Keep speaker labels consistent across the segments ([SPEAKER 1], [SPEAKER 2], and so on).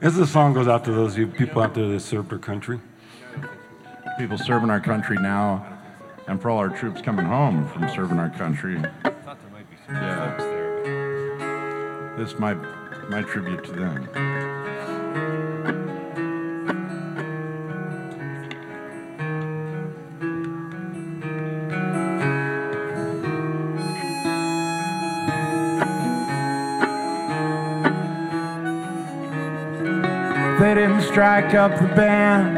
[SPEAKER 1] This is a song goes out to those you people out there that served our country.
[SPEAKER 2] People serving our country now, and for all our troops coming home from serving our country. Yeah. This is my my tribute to them.
[SPEAKER 3] They didn't strike up the band.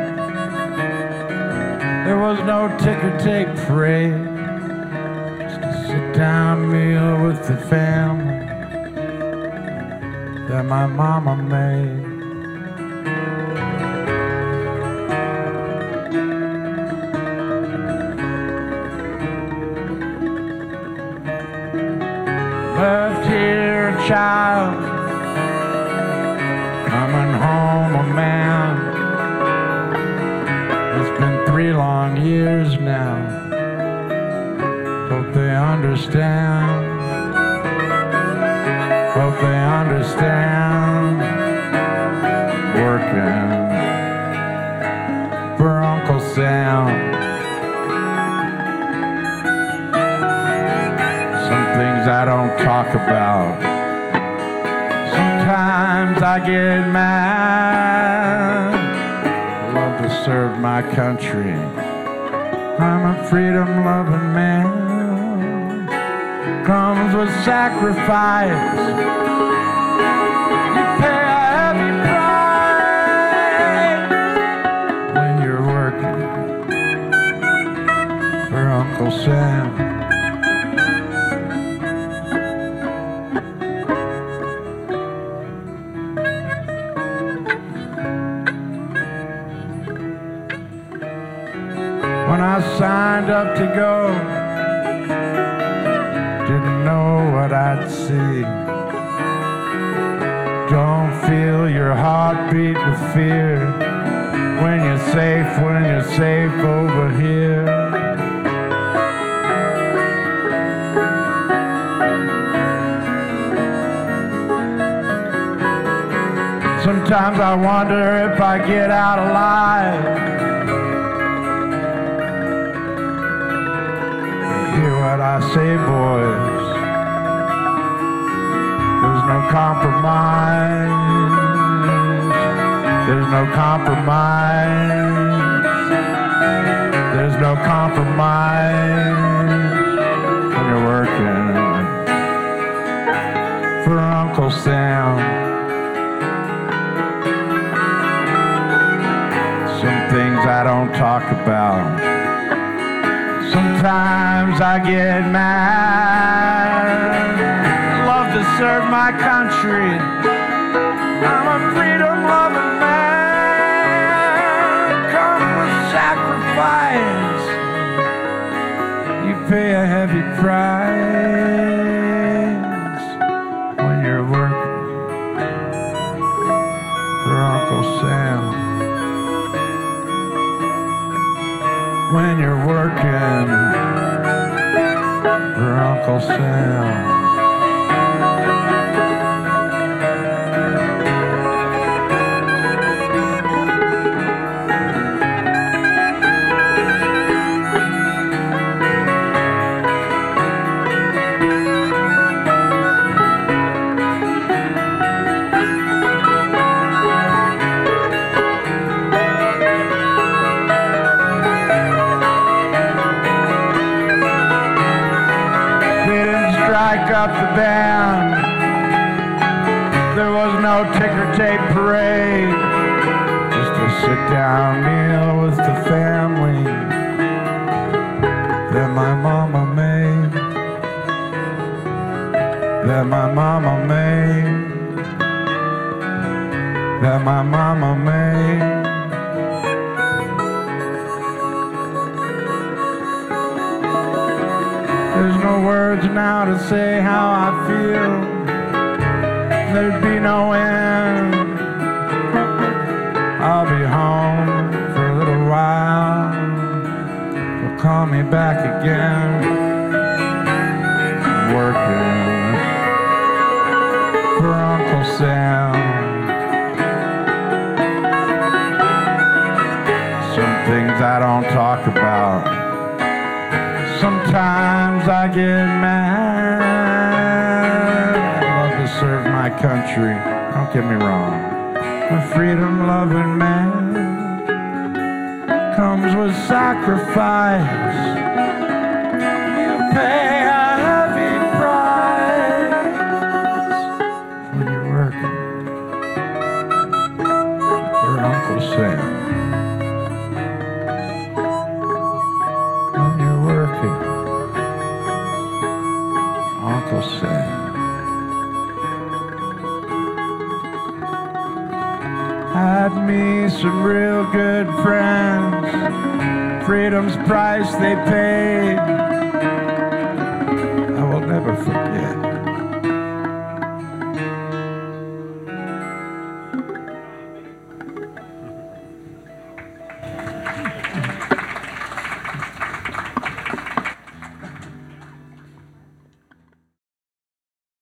[SPEAKER 3] There was no ticker tape parade. Just a sit down meal with the family that my mama made. Left here child Three long years now. Hope they understand. Hope they understand. Working for Uncle Sam. Some things I don't talk about. Sometimes I get mad. Serve my country. I'm a freedom loving man. Comes with sacrifice. Up to go. Didn't know what I'd see. Don't feel your heart beat with fear when you're safe, when you're safe over here. Sometimes I wonder if I get out alive. Hear what I say, boys. There's no compromise. There's no compromise. There's no compromise when you're working for Uncle Sam. Some things I don't talk about. Sometimes I get mad. Love to serve my country. I'm a freedom loving man. Come with sacrifice. You pay a heavy price when you're working for Uncle Sam. When you're working for Uncle Sam. Up the band. There was no ticker tape parade. Just a sit down meal with the family that my mama made. That my mama made. That my mama made. There's no words now to say how I feel. There'd be no end. I'll be home for a little while. They'll call me back again. Working for Uncle Sam. Some things I don't talk about get mad. I love to serve my country. Don't get me wrong. A freedom loving man comes with sacrifice. You pay a heavy price when you're working for Uncle Sam. When you're working, Sam. Had me some real good friends. Freedom's price they paid. I will never forget.